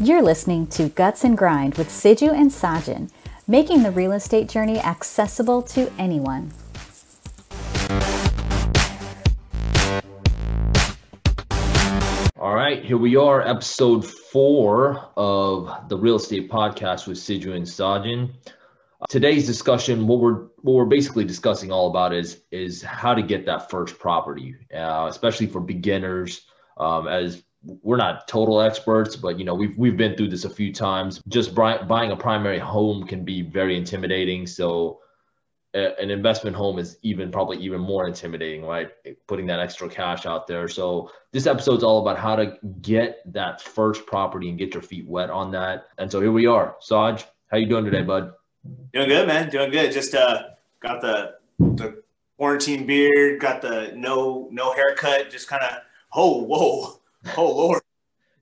You're listening to Guts and Grind with Siju and Sajin, making the real estate journey accessible to anyone. All right, here we are, episode four of the Real Estate Podcast with Siju and Sajin. Today's discussion, what we're what we're basically discussing all about is is how to get that first property, uh, especially for beginners. Um, as we're not total experts, but you know we've we've been through this a few times. Just buying a primary home can be very intimidating. So an investment home is even probably even more intimidating, right? Putting that extra cash out there. So this episode's all about how to get that first property and get your feet wet on that. And so here we are. Saj, how you doing today, bud? Doing good, man. Doing good. Just uh got the the quarantine beard, got the no no haircut, just kind of oh whoa, oh lord.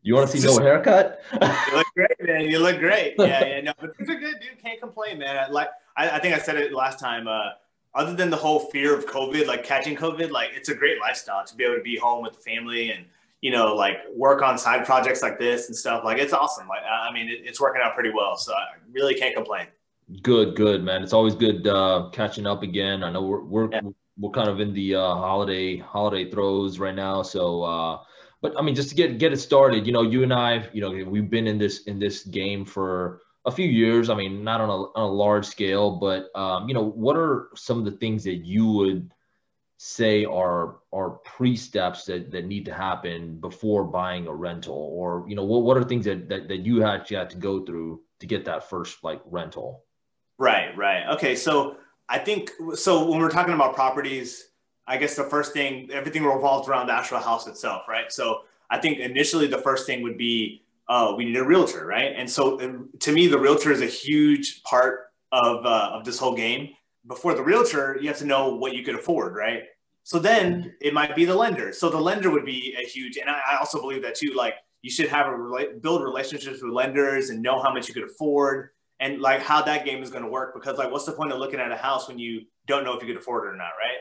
You want to see no haircut? you look great, man. You look great. Yeah, yeah. No, but things are good, dude. Can't complain, man. I, like I, I think I said it last time. Uh, other than the whole fear of COVID, like catching COVID, like it's a great lifestyle to be able to be home with the family and you know like work on side projects like this and stuff. Like it's awesome. Like I mean, it, it's working out pretty well. So I really can't complain. Good, good, man. It's always good uh, catching up again. I know we're we're yeah. we're kind of in the uh, holiday holiday throes right now, so. Uh, but I mean, just to get get it started, you know, you and I, you know, we've been in this in this game for a few years. I mean, not on a, on a large scale, but um, you know, what are some of the things that you would say are are pre-steps that, that need to happen before buying a rental? Or you know what, what are things that, that that you actually had to go through to get that first like rental? Right right. Okay so i think so when we're talking about properties I guess the first thing, everything revolves around the actual house itself, right? So I think initially the first thing would be uh, we need a realtor, right? And so to me, the realtor is a huge part of, uh, of this whole game. Before the realtor, you have to know what you could afford, right? So then it might be the lender. So the lender would be a huge, and I also believe that too. Like you should have a build relationships with lenders and know how much you could afford and like how that game is going to work. Because like, what's the point of looking at a house when you don't know if you could afford it or not, right?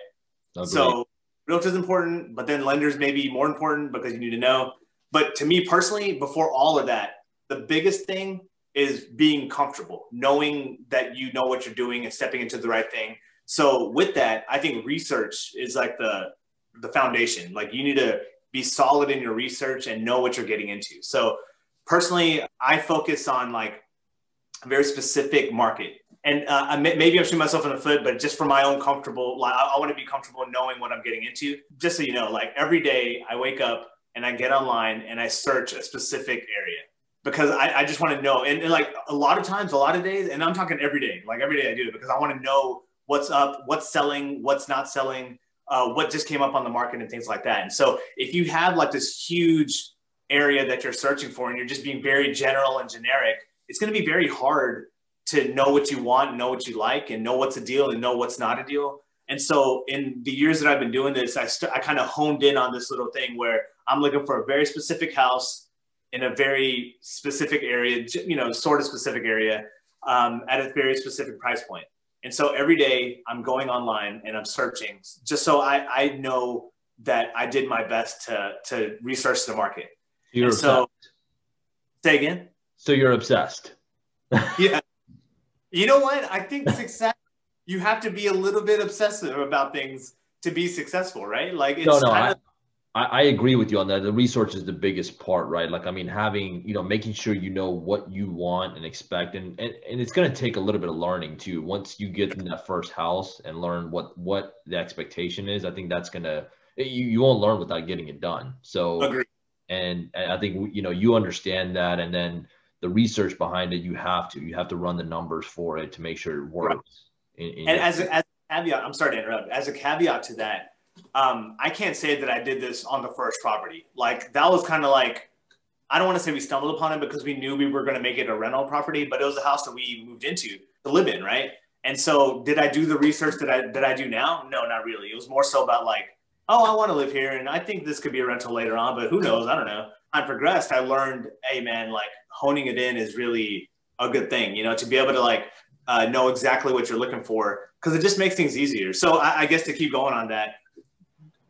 Agreed. So realtor is important, but then lenders may be more important because you need to know. But to me personally, before all of that, the biggest thing is being comfortable, knowing that you know what you're doing and stepping into the right thing. So with that, I think research is like the the foundation. Like you need to be solid in your research and know what you're getting into. So personally, I focus on like a very specific market and uh, maybe I'm shooting myself in the foot, but just for my own comfortable, like I, I want to be comfortable knowing what I'm getting into. Just so you know, like every day I wake up and I get online and I search a specific area because I, I just want to know. And, and, like a lot of times, a lot of days, and I'm talking every day, like every day I do it because I want to know what's up, what's selling, what's not selling, uh, what just came up on the market and things like that. And so if you have like this huge area that you're searching for and you're just being very general and generic, it's going to be very hard to know what you want, know what you like, and know what's a deal and know what's not a deal. And so, in the years that I've been doing this, I, st- I kind of honed in on this little thing where I'm looking for a very specific house in a very specific area, you know, sort of specific area um, at a very specific price point. And so every day I'm going online and I'm searching just so I, I know that I did my best to, to research the market. You're so, say again. So you're obsessed. yeah. You know what? I think success, you have to be a little bit obsessive about things to be successful, right? Like it's no, no, kind I, of. I agree with you on that. The research is the biggest part, right? Like, I mean, having, you know, making sure you know what you want and expect. And, and, and it's going to take a little bit of learning too. Once you get in that first house and learn what, what the expectation is, I think that's going to, you, you won't learn without getting it done. So, Agreed. and I think, you know, you understand that. And then, the research behind it, you have to. You have to run the numbers for it to make sure it works. Right. In, in and as a, as a caveat, I'm sorry to interrupt. As a caveat to that, um, I can't say that I did this on the first property. Like that was kind of like I don't want to say we stumbled upon it because we knew we were going to make it a rental property, but it was a house that we moved into to live in, right? And so, did I do the research that I that I do now? No, not really. It was more so about like, oh, I want to live here, and I think this could be a rental later on, but who knows? I don't know. I progressed. I learned, hey man, like honing it in is really a good thing, you know, to be able to like uh, know exactly what you're looking for because it just makes things easier. So I, I, guess to keep going on that,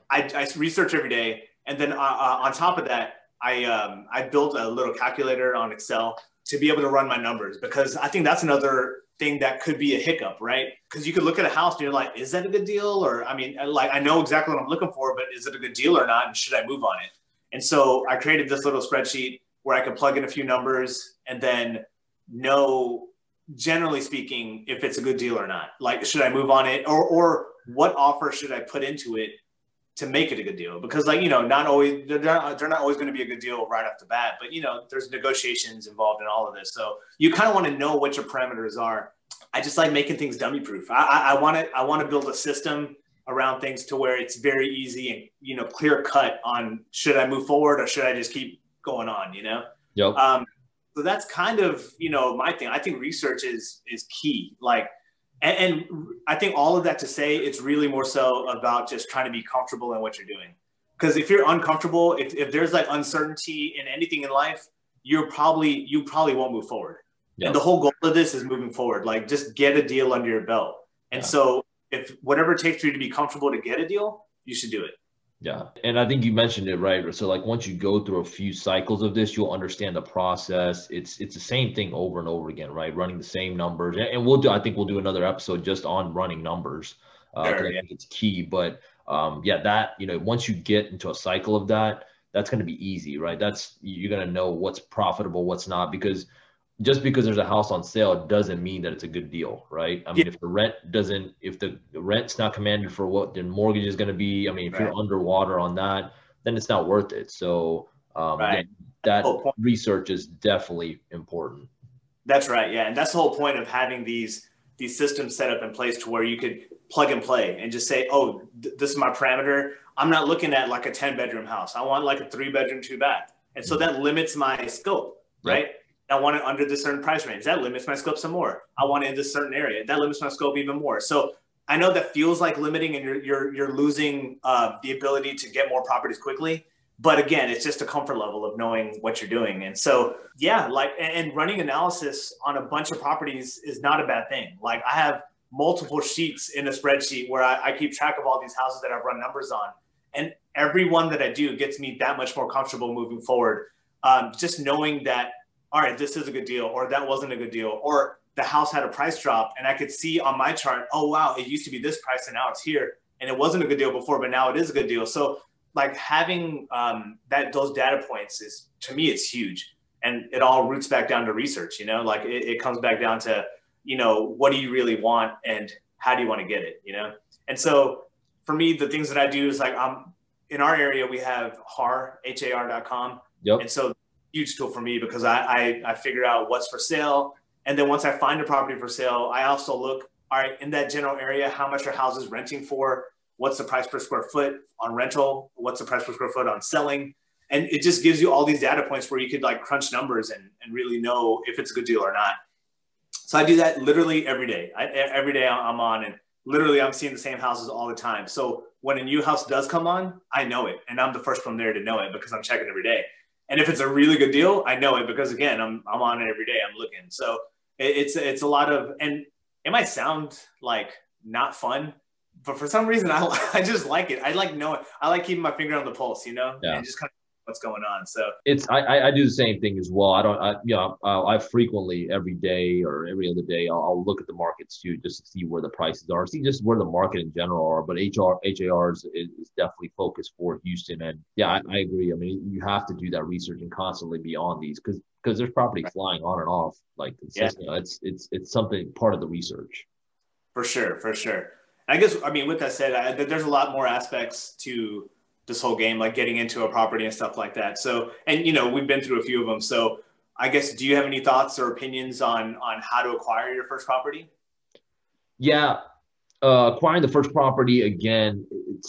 I, I research every day. And then uh, uh, on top of that, I um, I built a little calculator on Excel to be able to run my numbers because I think that's another thing that could be a hiccup, right? Because you could look at a house and you're like, is that a good deal? Or I mean, like I know exactly what I'm looking for, but is it a good deal or not? And should I move on it? And so I created this little spreadsheet where I could plug in a few numbers and then know, generally speaking, if it's a good deal or not. Like, should I move on it, or or what offer should I put into it to make it a good deal because like you know not always they're not, they're not always going to be a good deal right off the bat but you know there's negotiations involved in all of this. So you kind of want to know what your parameters are. I just like making things dummy proof i I want to i want to build a system around things to where it's very easy and you know clear cut on should i move forward or should i just keep going on you know? Yep. um so that's kind of you know my thing. I think research is is key. Like and, and I think all of that to say, it's really more so about just trying to be comfortable in what you're doing. Because if you're uncomfortable, if, if there's like uncertainty in anything in life, you're probably you probably won't move forward. And the whole goal of this is moving forward. Like just get a deal under your belt. And yeah. so if whatever it takes for you to be comfortable to get a deal, you should do it. Yeah. And I think you mentioned it right. So like once you go through a few cycles of this, you'll understand the process. It's it's the same thing over and over again, right? Running the same numbers. And we'll do I think we'll do another episode just on running numbers. Uh, sure. I think it's key. But um, yeah, that, you know, once you get into a cycle of that, that's going to be easy, right? That's you're going to know what's profitable, what's not, because just because there's a house on sale doesn't mean that it's a good deal, right? I mean, yeah. if the rent doesn't, if the rent's not commanded for what the mortgage is going to be, I mean, if right. you're underwater on that, then it's not worth it. So, um, right. that research is definitely important. That's right. Yeah, and that's the whole point of having these these systems set up in place to where you could plug and play and just say, oh, th- this is my parameter. I'm not looking at like a 10 bedroom house. I want like a three bedroom, two bath. And so that limits my scope, right? Yep I want it under this certain price range. That limits my scope some more. I want it in this certain area. That limits my scope even more. So I know that feels like limiting, and you're you're you're losing uh, the ability to get more properties quickly. But again, it's just a comfort level of knowing what you're doing. And so yeah, like and running analysis on a bunch of properties is not a bad thing. Like I have multiple sheets in a spreadsheet where I, I keep track of all these houses that I've run numbers on, and every one that I do gets me that much more comfortable moving forward. Um, just knowing that all right, this is a good deal, or that wasn't a good deal, or the house had a price drop, and I could see on my chart, oh wow, it used to be this price and now it's here, and it wasn't a good deal before, but now it is a good deal. So like having um, that those data points is to me it's huge, and it all roots back down to research. You know, like it, it comes back down to you know what do you really want and how do you want to get it. You know, and so for me, the things that I do is like I'm in our area we have har h a r har.com. Yep. And so huge tool for me because I, I, I figure out what's for sale. And then once I find a property for sale, I also look, all right, in that general area, how much are houses renting for? What's the price per square foot on rental? What's the price per square foot on selling? And it just gives you all these data points where you could like crunch numbers and, and really know if it's a good deal or not. So I do that literally every day. I, every day I'm on and literally I'm seeing the same houses all the time. So when a new house does come on, I know it. And I'm the first one there to know it because I'm checking every day. And if it's a really good deal, I know it because again, I'm I'm on it every day. I'm looking. So it, it's it's a lot of and it might sound like not fun, but for some reason I I just like it. I like knowing. I like keeping my finger on the pulse, you know, yeah. and just kind of what's going on. So it's I, I do the same thing as well. I don't I you know I, I frequently every day or every other day I'll, I'll, look at the markets too just to see where the prices are, see just where the market in general are. But HR HAR is, is definitely focused for Houston, and yeah, I, I, agree. I mean, you have to do that research and constantly be on these because because there's property flying on and off like it's, yeah. you know, it's it's it's something part of the research. For sure, for sure. I guess I mean with that said, I, there's a lot more aspects to this whole game, like getting into a property and stuff like that. So, and you know, we've been through a few of them. So, I guess, do you have any thoughts or opinions on on how to acquire your first property? Yeah, uh, acquiring the first property again,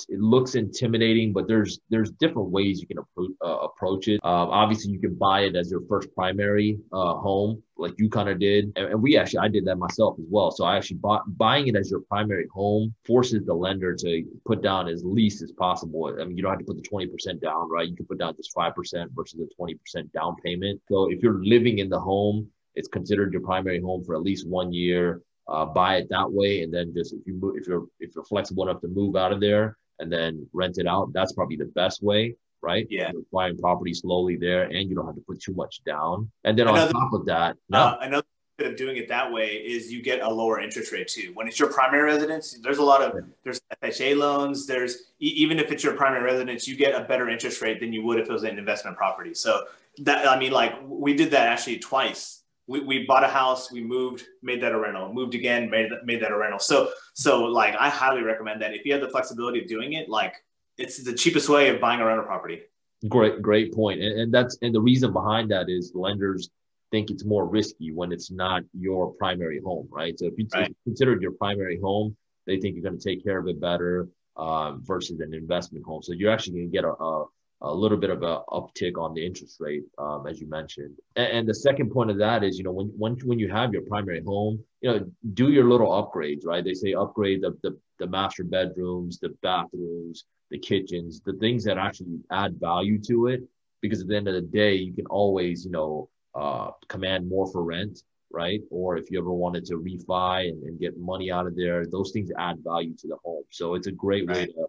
it looks intimidating, but there's there's different ways you can uh, approach it. Uh, obviously, you can buy it as your first primary uh, home, like you kind of did, and, and, we actually I did that myself as well. So I actually bought buying it as your primary home forces the lender to put down as least as possible. I mean, you don't have to put the twenty percent down, right? You can put down just five percent versus a twenty percent down payment. So if you're living in the home, it's considered your primary home for at least one year uh, buy it that way, and then just if you if you're if you're flexible enough to move out of there and then rent it out, that's probably the best way. right? Yeah. You're buying property slowly there, and you don't have to put too much down. And then another, on top of that, no. uh, another of doing it that way is you get a lower interest rate too. When it's your primary residence, there's a lot of there's FHA loans. There's even if it's your primary residence, you get a better interest rate than you would if it was an investment property. So that I mean, like we did that actually twice. We, we bought a house, we moved, made that a rental, moved again, made made that a rental. So so like I highly recommend that if you have the flexibility of doing it, like it's the cheapest way of buying a rental property. Great, great point. And, and that's and the reason behind that is lenders think it's more risky when it's not your primary home, right? So if you right. consider it your primary home, they think you're going to take care of it better um, versus an investment home. So you're actually going to get a, a, a, little bit of a uptick on the interest rate, um, as you mentioned. And, and, the second point of that is, you know, when, when, when you have your primary home, you know, do your little upgrades, right? They say upgrade the, the, the master bedrooms, the bathrooms, the kitchens, the things that actually add value to it. Because at the end of the day, you can always, you know, uh, command more for rent, right? Or if you ever wanted to refi and, and, get money out of there, those things add value to the home. So it's a great way to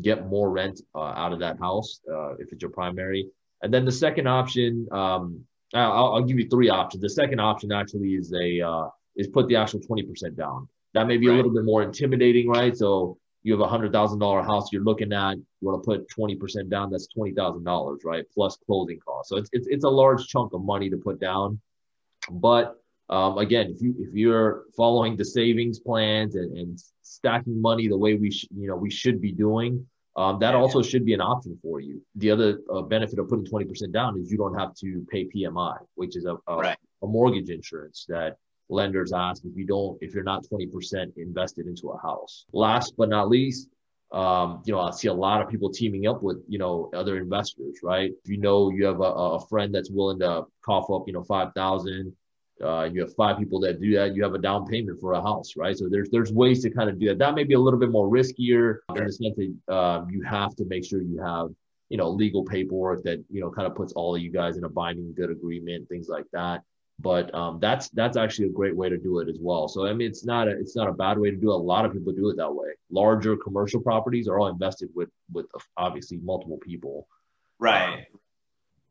get more rent uh, out of that house uh, if it's your primary. And then the second option, um, I'll, I'll, give you three options. The second option actually is a uh, is put the actual twenty percent down. That may be right. a little bit more intimidating, right? So you have a hundred thousand dollar house you're looking at, you want to put twenty percent down, that's twenty thousand dollars, right? Plus closing costs. So it's, it's it's a large chunk of money to put down. But um, again, if you if you're following the savings plans and, and stacking money the way we sh- you know we should be doing, um, that also should be an option for you. The other uh, benefit of putting twenty percent down is you don't have to pay PMI, which is a a, right. a mortgage insurance that lenders ask if you don't if you're not 20% invested into a house last but not least um, you know i see a lot of people teaming up with you know other investors right if you know you have a, a friend that's willing to cough up you know 5000 uh, you have five people that do that you have a down payment for a house right so there's there's ways to kind of do that that may be a little bit more riskier in the sense that um, you have to make sure you have you know legal paperwork that you know kind of puts all of you guys in a binding good agreement things like that but um, that's that's actually a great way to do it as well. So I mean, it's not a it's not a bad way to do it. A lot of people do it that way. Larger commercial properties are all invested with with obviously multiple people. Right. Um,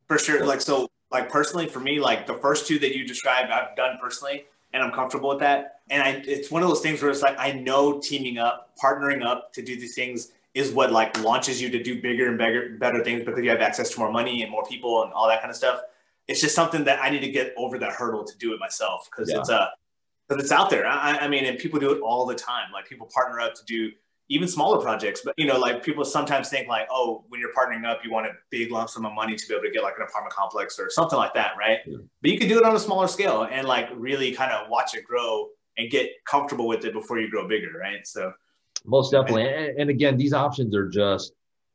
for sure. Like so, like personally, for me, like the first two that you described, I've done personally, and I'm comfortable with that. And I, it's one of those things where it's like I know teaming up, partnering up to do these things is what like launches you to do bigger and bigger, better things because you have access to more money and more people and all that kind of stuff it's just something that I need to get over that hurdle to do it myself because yeah. it's a uh, because it's out there. I, I mean, and people do it all the time. Like people partner up to do even smaller projects, but you know, like people sometimes think like, oh, when you're partnering up, you want a big lump sum of money to be able to get like an apartment complex or something like that, right? Yeah. But you can do it on a smaller scale and like really kind of watch it grow and get comfortable with it before you grow bigger, right? So most definitely. And, and again, these options are just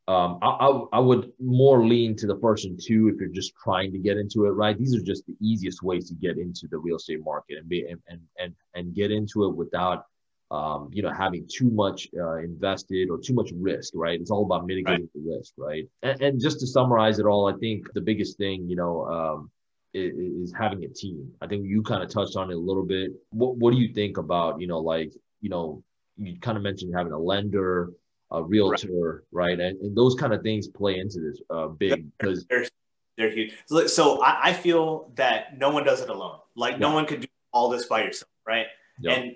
um, I, I, I, would more lean to the first and two if you're just trying to get into it, right? These are just the easiest ways to get into the real estate market and be and and and get into it without um, you know having too much uh, invested or too much risk, right? It's all about mitigating right. the risk, right? And, and, just to summarize it all, I think the biggest thing, you know, um, is, is having a team. I think you kind of touched on it a little bit. What What do you think about you know like you know you kind of mentioned having a lender a realtor, right? right? And, and those kind of things play into this uh, big because they're, they're, huge. So I, I, feel that no one does it alone. Like yeah. no one could do all this by yourself, right? And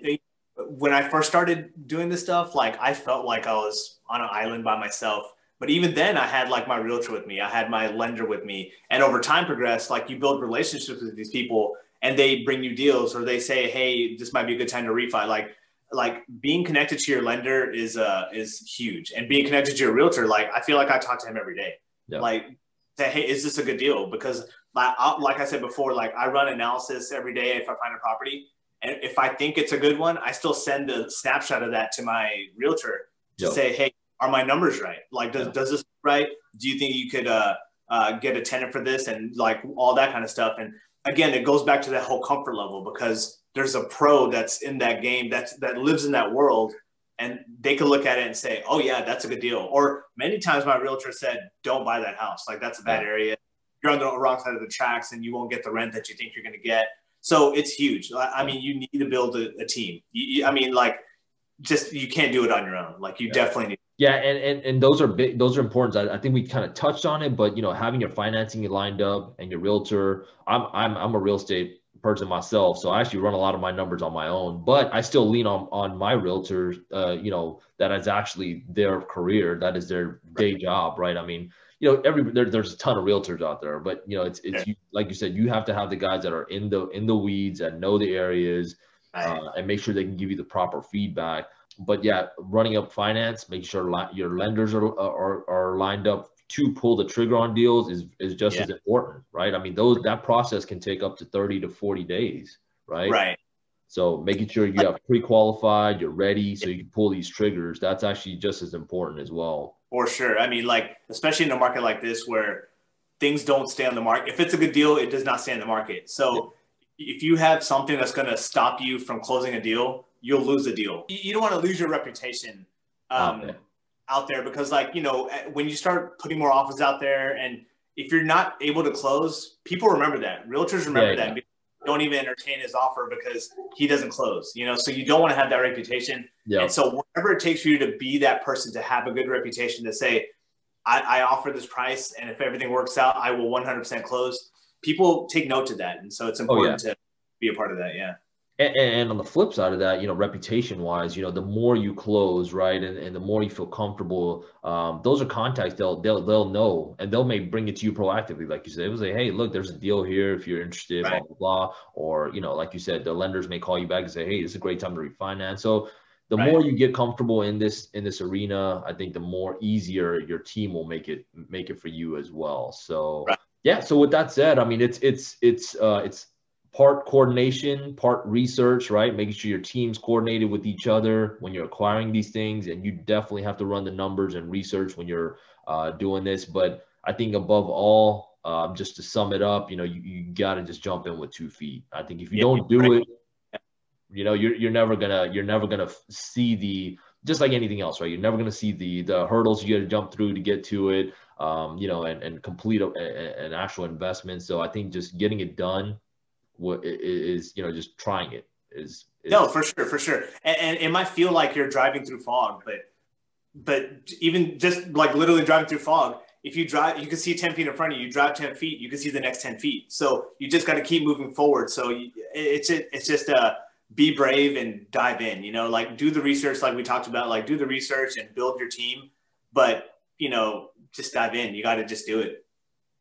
when I first started doing this stuff, like I felt like I was on an island by myself. But even then, I had like my realtor with me, I had my lender with me, and over time progressed. Like you build relationships with these people, and they bring you deals, or they say, "Hey, this might be a good time to refi." Like like being connected to your lender is uh is huge and being connected to your realtor like i feel like i talk to him every day yep. like say hey is this a good deal because like, like i said before like i run analysis every day if i find a property and if i think it's a good one i still send a snapshot of that to my realtor to yep. say hey are my numbers right? Like does, yep. does this right? Do you think you could uh, uh, get a tenant for this? And like all that kind of stuff. And again it goes back to that whole comfort level because there's a pro that's in that game that's that lives in that world and they could look at it and say oh yeah that's a good deal. Or many times my realtor said don't buy that house. Like that's a bad area. You're on the wrong side of the tracks and you won't get the rent that you think you're going to get so it's huge i mean you need to build a, a team you, i mean like just you can't do it on your own like you yeah. definitely need Yeah, and, and and those are big. Those are important. I, I think we kind of touched on it, but you know, having your financing lined up and your realtor. I'm I'm I'm a real estate person myself, so I actually run a lot of my numbers on my own. But I still lean on on my realtor. Uh, you know, that is actually their career. That is their day job, right? I mean, you know, every there, there's a ton of realtors out there, but you know, it's it's you, like you said, you have to have the guys that are in the in the weeds and know the areas, uh, and make sure they can give you the proper feedback but yeah, running up finance, make sure li- your lenders are, are are lined up to pull the trigger on deals is is just yeah. as important, right? I mean, those that process can take up to 30 to 40 days, right? Right. So making sure you have pre-qualified, you're ready, so you can pull these triggers. That's actually just as important as well. For sure. I mean, like especially in a market like this where things don't stay on the market. If it's a good deal, it does not stay in the market. So yeah. if you have something that's going to stop you from closing a deal, you'll lose a deal. You don't want to lose your reputation um, okay. out there because, like, you know, when you start putting more offers out there, and if you're not able to close, people remember that. Realtors remember yeah, that. Don't even entertain his offer because he doesn't close. You know, so you don't want to have that reputation. Yeah. And so whatever it takes for you to be that person to have a good reputation to say, I, I offer this price, and if everything works out, I will 100% close. People take note to that, and so it's important oh, yeah. to be a part of that. Yeah and, and, on the flip side of that, you know, reputation wise, you know, the more you close, right, and, and the more you feel comfortable, um, those are contacts they'll they'll they'll know, and they'll may bring it to you proactively, like you said. It was like, hey, look, there's a deal here if you're interested, right. blah blah blah, or you know, like you said, the lenders may call you back and say, hey, this is a great time to refinance. So the right. more you get comfortable in this in this arena, I think the more easier your team will make it make it for you as well. So. Right. Yeah. So with that said, I mean, it's it's it's uh, it's part coordination, part research, right? Making sure your team's coordinated with each other when you're acquiring these things. And you definitely have to run the numbers and research when you're uh, doing this. But I think above all, uh, just to sum it up, you know, you, you got to just jump in with two feet. I think if you yeah, don't do right. it, you know, you're, you're never gonna, you're never gonna see the, just like anything else, right? You're never gonna see the, the hurdles you got to jump through to get to it. Um, you know, and, and complete a, a, an actual investment. So I think just getting it done what is you know just trying it is, is no for sure for sure. And, and, it might feel like you're driving through fog but but even just like literally driving through fog if you drive you can see 10 feet in front of you you drive 10 feet you can see the next 10 feet. So you just got to keep moving forward. So you, it's it's just uh, be brave and dive in you know like do the research like we talked about like do the research and build your team. But you know just dive in. You got to just do it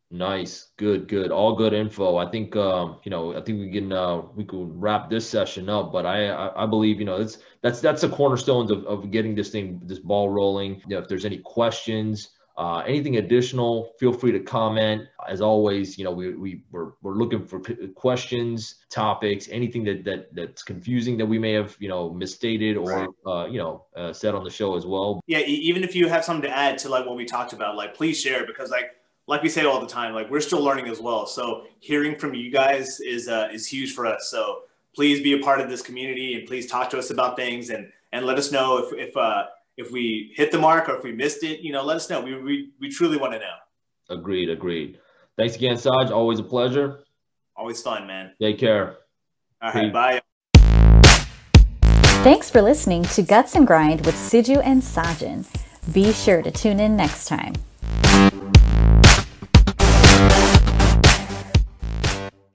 Nice, good, good, all good info. I think um, you know, I think we can uh, we could wrap this session up. But I, I, I believe you know that's that's that's the cornerstones of, of getting this thing this ball rolling. You know, if there's any questions, uh, anything additional, feel free to comment. As always, you know, we, we we're, we're looking for questions, topics, anything that, that that's confusing that we may have, you know, misstated or, right. uh, you know, uh, said on the show as well. Yeah. Even if you have something to add to like what we talked about, like please share because like like we say all the time, like we're still learning as well. So hearing from you guys is uh, is huge for us. So please be a part of this community and please talk to us about things and and let us know if if uh, if we hit the mark or if we missed it. You know, let us know. We we, we truly want to know. Agreed. Agreed. Thanks again, Saj. Always a pleasure. Always fun, man. Take care. All right. Peace. Bye. Thanks for listening to Guts and Grind with Siju and Sajin. Be sure to tune in next time.